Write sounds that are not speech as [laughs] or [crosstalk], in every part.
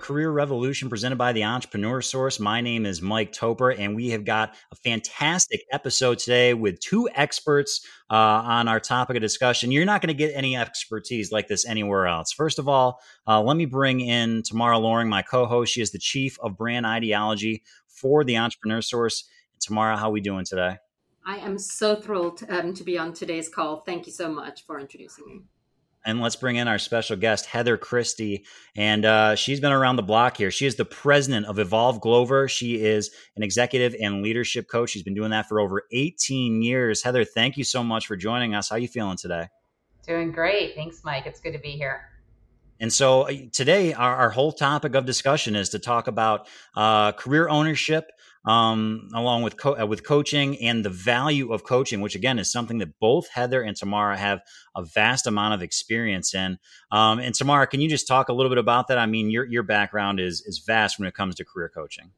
Career Revolution presented by the Entrepreneur Source. My name is Mike Toper, and we have got a fantastic episode today with two experts uh, on our topic of discussion. You're not going to get any expertise like this anywhere else. First of all, uh, let me bring in Tamara Loring, my co host. She is the Chief of Brand Ideology for the Entrepreneur Source. Tamara, how are we doing today? I am so thrilled um, to be on today's call. Thank you so much for introducing me and let's bring in our special guest, Heather Christie. And uh, she's been around the block here. She is the president of Evolve Global. She is an executive and leadership coach. She's been doing that for over 18 years. Heather, thank you so much for joining us. How are you feeling today? Doing great. Thanks, Mike. It's good to be here. And so uh, today, our, our, whole topic of discussion is to talk about uh, career ownership, um, along with co- uh, with coaching and the value of coaching, which again is something that both Heather and Tamara have a vast amount of experience in. Um, and Tamara, can you just talk a little bit about that? I mean, your your background is is vast when it comes to career coaching.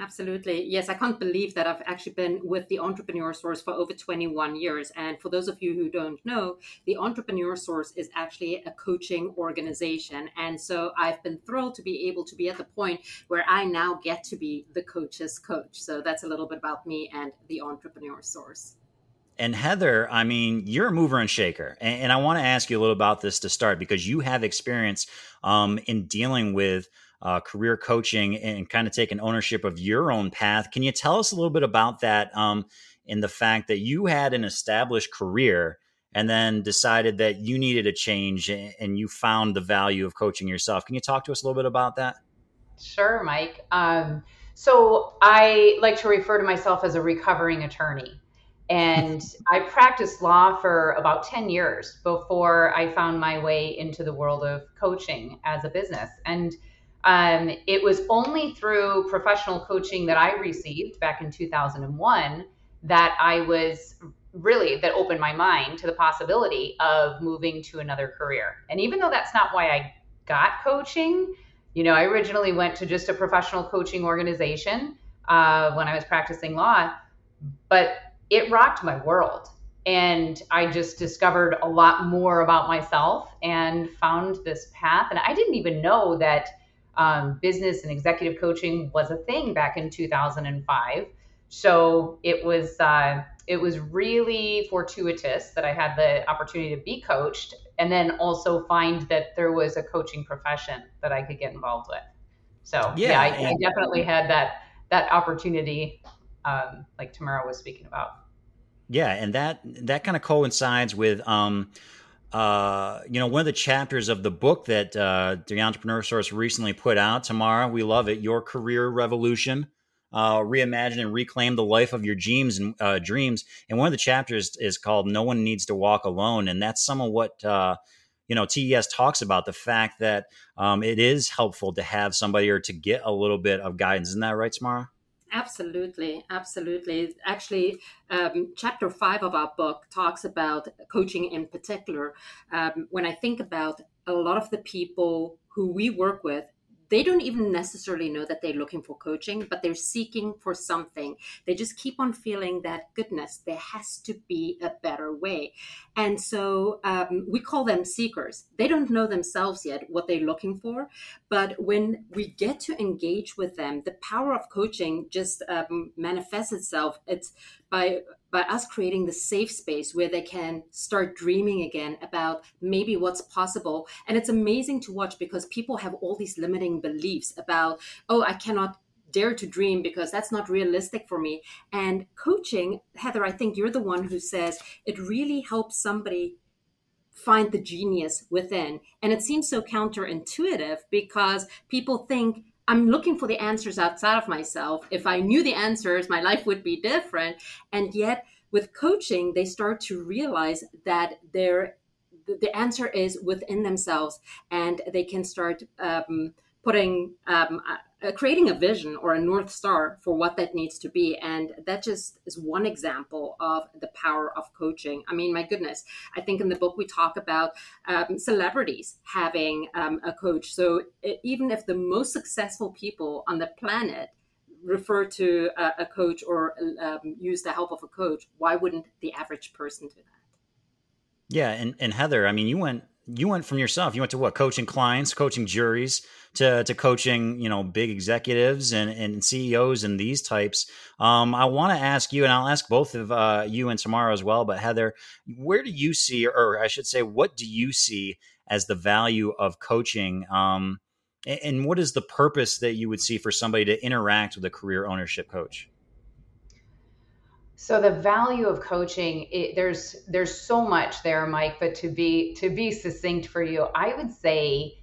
Absolutely. Yes, I can't believe that I've actually been with the Entrepreneur Source for over 21 years. And for those of you who don't know, the Entrepreneur Source is actually a coaching organization. And so I've been thrilled to be able to be at the point where I now get to be the coach's coach. So that's a little bit about me and the Entrepreneur Source. And Heather, I mean, you're a mover and shaker. And, and I want to ask you a little about this to start because you have experience um, in dealing with uh, career coaching and kind of taking ownership of your own path. Can you tell us a little bit about that um, in the fact that you had an established career and then decided that you needed a change and you found the value of coaching yourself? Can you talk to us a little bit about that? Sure, Mike. Um, so I like to refer to myself as a recovering attorney. And [laughs] I practiced law for about 10 years before I found my way into the world of coaching as a business. And um, it was only through professional coaching that I received back in 2001 that I was really that opened my mind to the possibility of moving to another career. And even though that's not why I got coaching, you know, I originally went to just a professional coaching organization uh, when I was practicing law, but it rocked my world. And I just discovered a lot more about myself and found this path. And I didn't even know that um, business and executive coaching was a thing back in 2005. So it was uh, it was really fortuitous that I had the opportunity to be coached, and then also find that there was a coaching profession that I could get involved with. So yeah, yeah I, I, definitely had that that opportunity, um, like Tamara was speaking about. Yeah, and that that kind of coincides with um, uh, you know, one of the chapters of the book that uh, the Entrepreneur Source recently put out, Tamara, we love it. Your career revolution, uh, reimagine and reclaim the life of your dreams and uh, dreams. And one of the chapters is called "No One Needs to Walk Alone," and that's some of what uh, you know TES talks about the fact that um, it is helpful to have somebody or to get a little bit of guidance. Isn't that right, Tamara? Absolutely, absolutely. Actually, um, chapter five of our book talks about coaching in particular. Um, when I think about a lot of the people who we work with, they don't even necessarily know that they're looking for coaching, but they're seeking for something. They just keep on feeling that goodness, there has to be a better way. And so um, we call them seekers. They don't know themselves yet what they're looking for. But when we get to engage with them, the power of coaching just um, manifests itself. It's by by us creating the safe space where they can start dreaming again about maybe what's possible. And it's amazing to watch because people have all these limiting beliefs about, oh, I cannot dare to dream because that's not realistic for me. And coaching, Heather, I think you're the one who says it really helps somebody find the genius within. And it seems so counterintuitive because people think I'm looking for the answers outside of myself. If I knew the answers, my life would be different. And yet, with coaching, they start to realize that their the answer is within themselves, and they can start um, putting um, uh, creating a vision or a north star for what that needs to be. And that just is one example of the power of coaching. I mean my goodness i think in the book we talk about um, celebrities having um, a coach. So even if the most successful people on the planet refer to a, a coach or um, use the help of a coach why wouldn't the average person do that? Yeah and, and heather i mean you went you went from yourself. You went to what? Coaching clients, coaching juries, to to coaching, you know, big executives and and CEOs and these types. Um, I want to ask you, and I'll ask both of uh, you and Tamara as well. But Heather, where do you see, or I should say, what do you see as the value of coaching? Um, and what is the purpose that you would see for somebody to interact with a career ownership coach? So the value of coaching, it, there's there's so much there, Mike. But to be to be succinct for you, I would say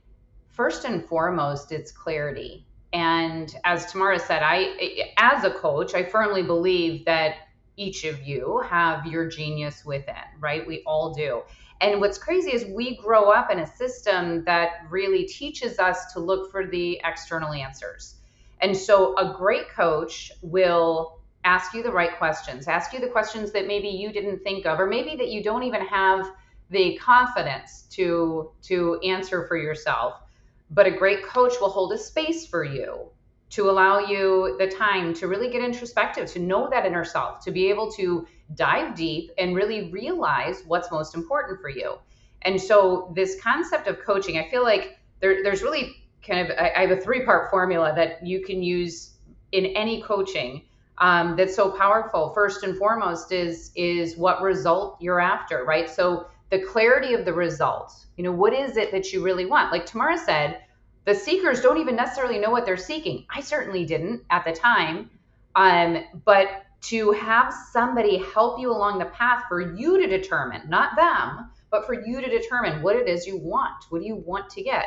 first and foremost, it's clarity. And as Tamara said, I as a coach, I firmly believe that each of you have your genius within, right? We all do. And what's crazy is we grow up in a system that really teaches us to look for the external answers. And so a great coach will ask you the right questions, ask you the questions that maybe you didn't think of, or maybe that you don't even have the confidence to to answer for yourself. But a great coach will hold a space for you to allow you the time to really get introspective, to know that inner self, to be able to dive deep and really realize what's most important for you. And so, this concept of coaching, I feel like there, there's really kind of, I, have a three part formula that you can use in any coaching um, that's so powerful. First and foremost is is what result you're after, right? So the clarity of the result. You know, what is it that you really want? Like Tamara said, the seekers don't even necessarily know what they're seeking. I certainly didn't at the time. Um, but to have somebody help you along the path for you to determine, not them, but for you to determine what it is you want. What do you want to get?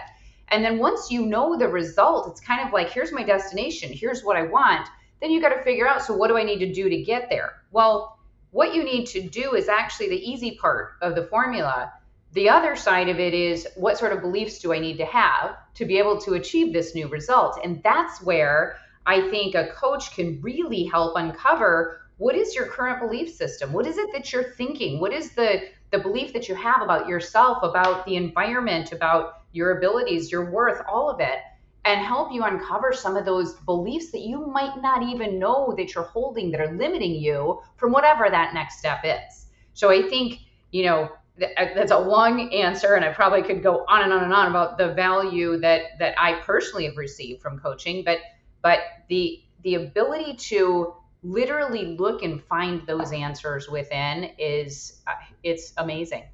And then once you know the result, it's kind of like, here's my destination, here's what I want. Then you got to figure out, so what do I need to do to get there? Well, what you need to do is actually the easy part of the formula. The other side of it is what sort of beliefs do I need to have to be able to achieve this new result? And that's where I think a coach can really help uncover what is your current belief system? What is it that you're thinking? What is the the belief that you have about yourself, about the environment, about your abilities, your worth, all of it, and help you uncover some of those beliefs that you might not even know that you're holding that are limiting you from whatever that next step is. So I think, you know, that's a long answer and I probably could go on and on and on about the value that that I personally have received from coaching, but but the the ability to literally look and find those answers within is uh, it's amazing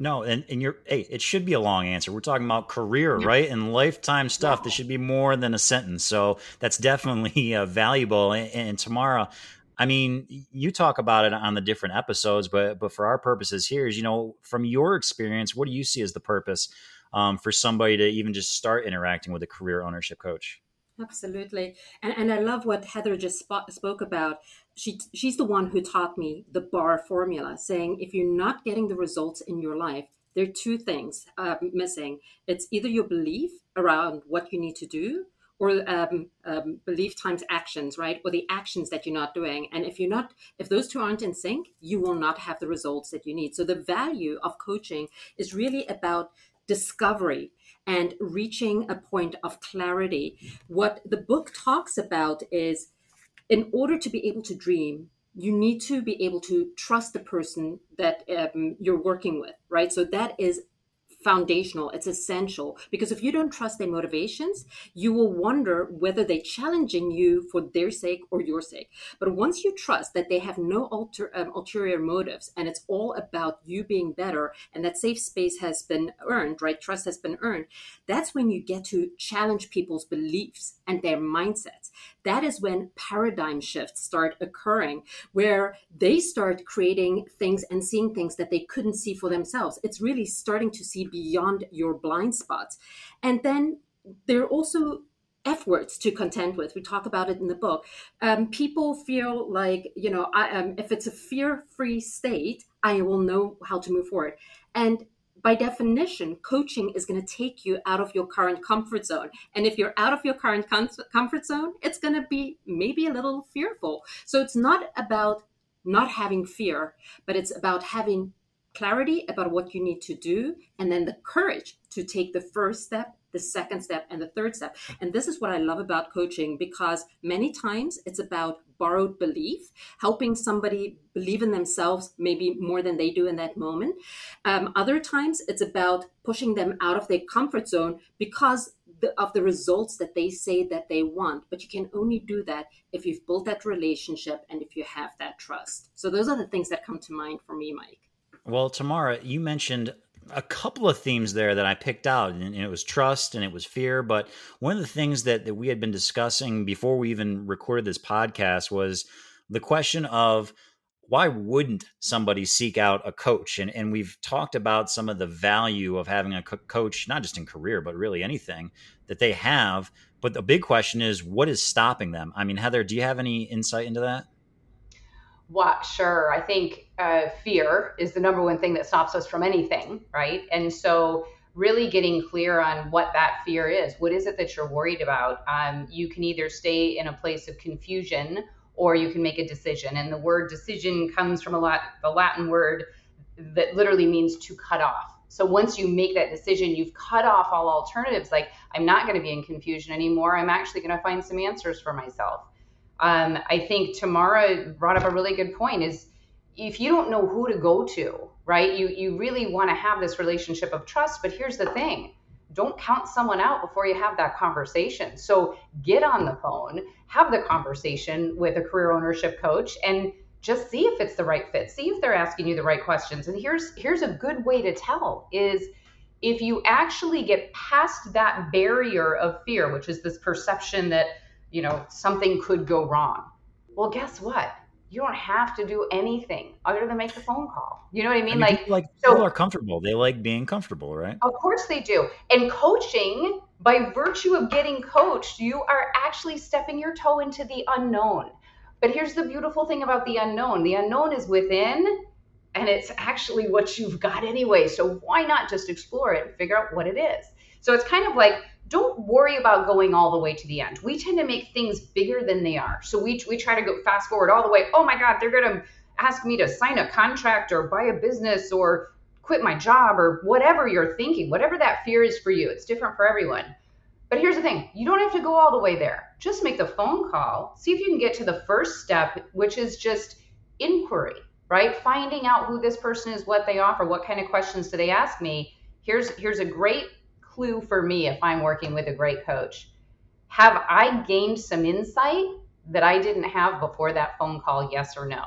no and, and you're hey it should be a long answer we're talking about career right and lifetime stuff yeah. this should be more than a sentence so that's definitely [laughs] uh, valuable and, and tamara I mean, you talk about it on the different episodes, but but for our purposes here is, you know, from your experience, what do you see as the purpose um, for somebody to even just start interacting with a career ownership coach? Absolutely. And, and I love what Heather just sp- spoke about. She, she's the one who taught me the bar formula, saying if you're not getting the results in your life, there are two things uh, missing. It's either your belief around what you need to do, or um, um, belief times actions, right? Or the actions that you're not doing. And if you're not, if those two aren't in sync, you will not have the results that you need. So the value of coaching is really about discovery and reaching a point of clarity. What the book talks about is in order to be able to dream, you need to be able to trust the person that um, you're working with, right? So that is foundational. It's essential because if you don't trust their motivations you will wonder whether they're challenging you for their sake or your sake. But once you trust that they have no alter, um, ulterior motives and it's all about you being better and that safe space has been earned right? Trust has been earned. That's when you get to challenge people's beliefs and their mindsets that is when paradigm shifts start occurring where they start creating things and seeing things that they couldn't see for themselves it's really starting to see beyond your blind spots. And then there are also F words to contend with. We talk about it in the book. Um, people feel like, you know, I, um, if it's a fear free state, I will know how to move forward. And by definition, coaching is going to take you out of your current comfort zone. And if you're out of your current com- comfort zone, it's going to be maybe a little fearful. So it's not about not having fear, but it's about having clarity about what you need to do and then the courage to take the first step the second step, and the third step. And this is what I love about coaching because many times it's about borrowed belief, helping somebody believe in themselves maybe more than they do in that moment. Um, other times it's about pushing them out of their comfort zone because the, of the results that they say that they want. But you can only do that if you've built that relationship and if you have that trust. So those are the things that come to mind for me, Mike. Well, Tamara, you mentioned a couple of themes there that I picked out, and it was trust and it was fear. But one of the things that, that we had been discussing before we even recorded this podcast was the question of why wouldn't somebody seek out a coach? And, and we've talked about some of the value of having a co- coach, not just in career, but really anything that they have. But the big question is, what is stopping them? I mean, Heather, do you have any insight into that? What? Sure. I think uh, fear is the number one thing that stops us from anything, right? And so, really getting clear on what that fear is. What is it that you're worried about? Um, you can either stay in a place of confusion or you can make a decision. And the word decision comes from a lot the Latin word that literally means to cut off. So once you make that decision, you've cut off all alternatives. Like I'm not going to be in confusion anymore. I'm actually going to find some answers for myself. Um, I think Tamara brought up a really good point. Is if you don't know who to go to, right? You you really want to have this relationship of trust. But here's the thing: don't count someone out before you have that conversation. So get on the phone, have the conversation with a career ownership coach and just see if it's the right fit. See if they're asking you the right questions. And here's here's a good way to tell is if you actually get past that barrier of fear, which is this perception that, you know, something could go wrong. Well, guess what? you don't have to do anything other than make the phone call. You know what I mean? I mean like, like so, people are comfortable. They like being comfortable, right? Of course they do. And coaching, by virtue of getting coached, you are actually stepping your toe into the unknown. But here's the beautiful thing about the unknown: the unknown is within, and it's actually what you've got anyway. So why not just explore it and figure out what it is? So it's kind of like don't worry about going all the way to the end. We tend to make things bigger than they are. So we, we try to go fast forward all the way. Oh my God, they're going to ask me to sign a contract or buy a business or quit my job or whatever you're thinking, whatever that fear is for you. It's different for everyone. But here's the thing you don't have to go all the way there. Just make the phone call, see if you can get to the first step, which is just inquiry, right? Finding out who this person is, what they offer, what kind of questions do they ask me. Here's here's a great clue for me if I'm working with a great coach. Have I gained some insight that I didn't have before that phone call, yes or no?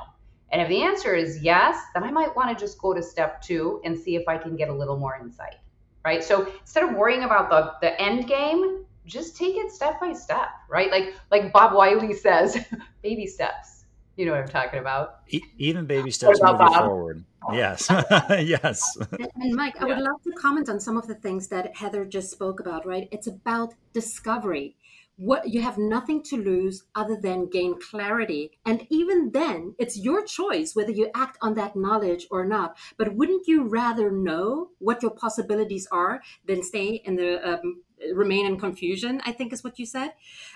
And if the answer is yes, then I might want to just go to step two and see if I can get a little more insight. Right. So instead of worrying about the, the end game, just take it step by step, right? Like like Bob Wiley says, [laughs] baby steps. You know what I'm talking about. Even baby steps moving Bob? forward. Yes. [laughs] [laughs] yes. And, and Mike, I would love to comment on some of the things that Heather just spoke about, right? It's about discovery. What you have nothing to lose other than gain clarity. And even then, it's your choice whether you act on that knowledge or not. But wouldn't you rather know what your possibilities are than stay in the um, remain in confusion? I think is what you said.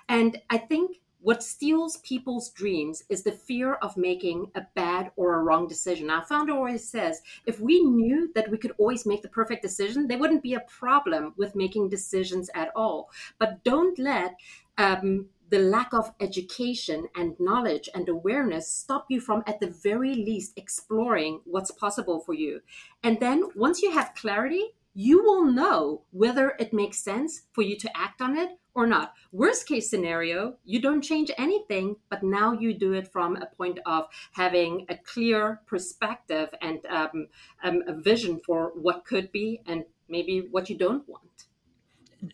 And I think what steals people's dreams is the fear of making a bad or a wrong decision. Our founder always says if we knew that we could always make the perfect decision, there wouldn't be a problem with making decisions at all. But don't let um, the lack of education and knowledge and awareness stop you from, at the very least, exploring what's possible for you. And then once you have clarity, you will know whether it makes sense for you to act on it or not. Worst case scenario, you don't change anything, but now you do it from a point of having a clear perspective and um, um, a vision for what could be and maybe what you don't want.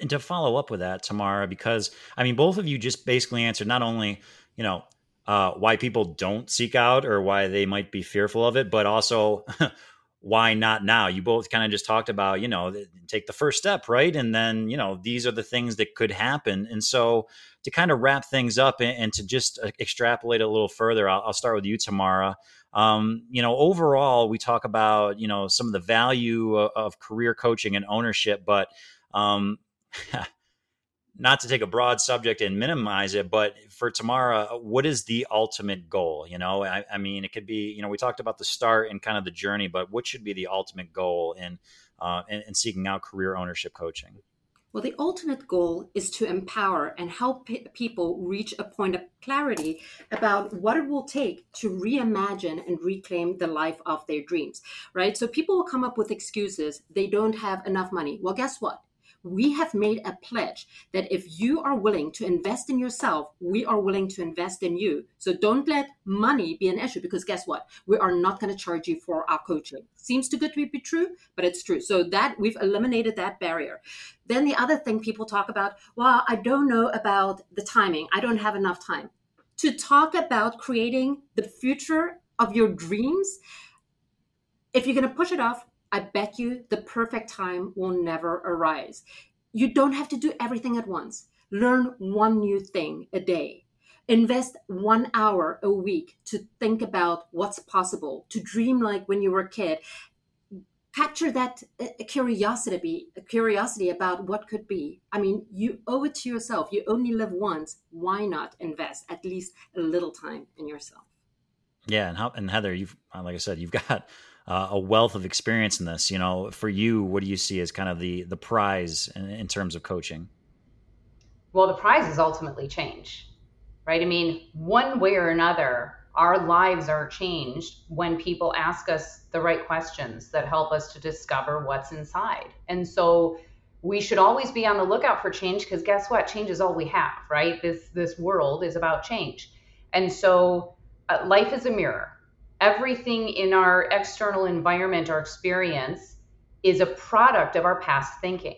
And to follow up with that, Tamara, because I mean, both of you just basically answered not only, you know, uh, why people don't seek out or why they might be fearful of it, but also [laughs] why not now? You both kind of just talked about, you know, take the first step, right? And then, you know, these are the things that could happen. And so to kind of wrap things up and, and to just uh, extrapolate a little further, I'll, I'll start with you, Tamara. Um, you know, overall, we talk about, you know, some of the value of, of career coaching and ownership, but um, [laughs] not to take a broad subject and minimize it, but for Tamara, what is the ultimate goal? You know, I, I, mean, it could be, you know, we talked about the start and kind of the journey, but what should be the ultimate goal in, uh, in, in seeking out career ownership coaching? Well, the ultimate goal is to empower and help p- people reach a point of clarity about what it will take to reimagine and reclaim the life of their dreams, right? So people will come up with excuses. They don't have enough money. Well, guess what? We have made a pledge that if you are willing to invest in yourself, we are willing to invest in you. So don't let money be an issue because guess what? We are not going to charge you for our coaching. Seems too good to be true, but it's true. So that we've eliminated that barrier. Then the other thing people talk about, well, I don't know about the timing. I don't have enough time. To talk about creating the future of your dreams, if you're going to push it off, I bet you the perfect time will never arise. You don't have to do everything at once. Learn one new thing a day. Invest one hour a week to think about what's possible, to dream like when you were a kid. Capture that uh, curiosity, curiosity about what could be. I mean, you owe it to yourself. You only live once. Why not invest at least a little time in yourself? Yeah, and how, and Heather, you've like I said, you've [laughs] got uh, a wealth of experience in this. You know, for you, what do you see as kind of the the prize in, in terms of coaching? Well, the prize is ultimately change, right? I mean, one way or another, our lives are changed when people ask us the right questions that help us to discover what's inside. And so we should always be on the lookout for change because guess what? Change is all we have, right? This this world is about change. And so uh, life is a mirror everything in our external environment, our experience, is a product of our past thinking.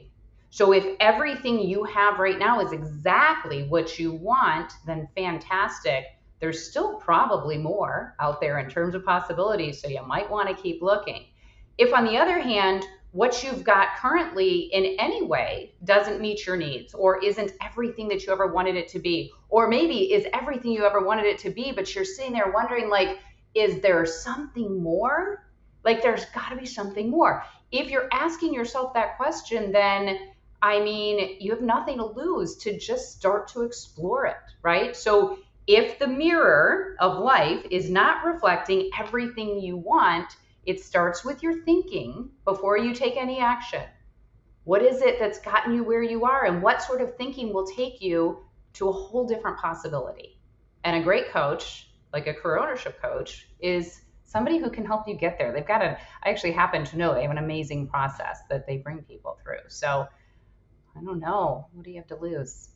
So if everything you have right now is exactly what you want, then fantastic. There's still probably more out there in terms of possibilities, so you might want to keep looking. If, on the other hand, what you've got currently in any way doesn't meet your needs or isn't everything that you ever wanted it to be, or maybe is everything you ever wanted it to be, but you're sitting there wondering, like, is there something more? Like, there's got to be something more. If you're asking yourself that question, then I mean, you have nothing to lose to just start to explore it, right? So, if the mirror of life is not reflecting everything you want, it starts with your thinking before you take any action. What is it that's gotten you where you are, and what sort of thinking will take you to a whole different possibility? And a great coach like a career ownership coach is somebody who can help you get there. They've got a, I actually happen to know they have an amazing process that they bring people through. So I don't know. What do you have to lose?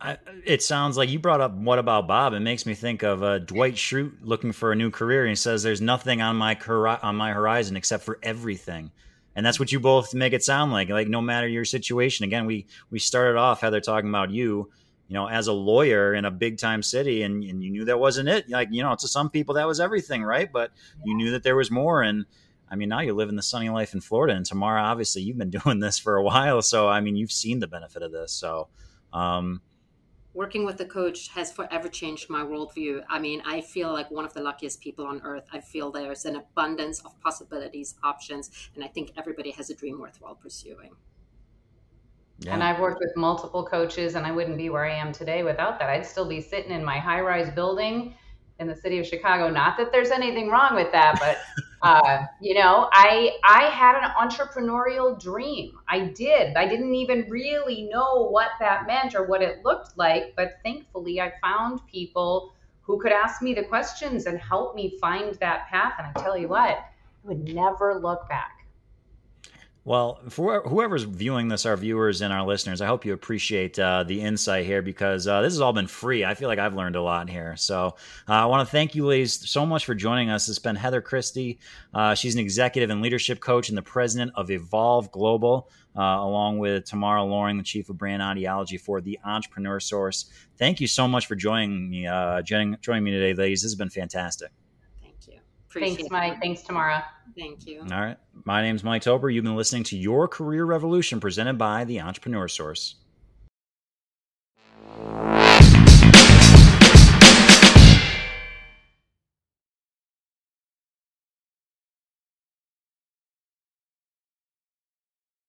I, it sounds like you brought up what about Bob? It makes me think of uh, Dwight Schrute looking for a new career. And he says, "There's nothing on my on my horizon except for everything," and that's what you both make it sound like. Like no matter your situation. Again, we we started off Heather talking about you you know, as a lawyer in a big time city and, and you knew that wasn't it. Like, you know, to some people that was everything, right? But you knew that there was more. And I mean, now you're living the sunny life in Florida. And Tamara, obviously, you've been [laughs] doing this for a while. So, I mean, you've seen the benefit of this. So, um, working with the coach has forever changed my worldview. I mean, I feel like one of the luckiest people on earth. I feel there's an abundance of possibilities, options, and I think everybody has a dream worthwhile pursuing. Yeah. And I've worked with multiple coaches, and I wouldn't be where I am today without that. I'd still be sitting in my high rise building in the city of Chicago. Not that there's anything wrong with that, but [laughs] uh, you know, I I had an entrepreneurial dream. I did. I didn't even really know what that meant or what it looked like, but thankfully, I found people who could ask me the questions and help me find that path. And I tell you what, I would never look back. Well, for whoever's viewing this, our viewers and our listeners, I hope you appreciate uh, the insight here because uh, this has all been free. I feel like I've learned a lot here. So uh, I want to thank you, ladies, so much for joining us. It's been Heather Christie. Uh, she's an executive and leadership coach and the president of Evolve Global, uh, along with Tamara Loring, the chief of brand ideology for the Entrepreneur Source. Thank you so much for joining me, uh, joining, joining me today, ladies. This has been fantastic. Appreciate thanks, Mike. Thanks, Tamara. Thank you. All right. My name's Mike Tober. You've been listening to Your Career Revolution presented by The Entrepreneur Source.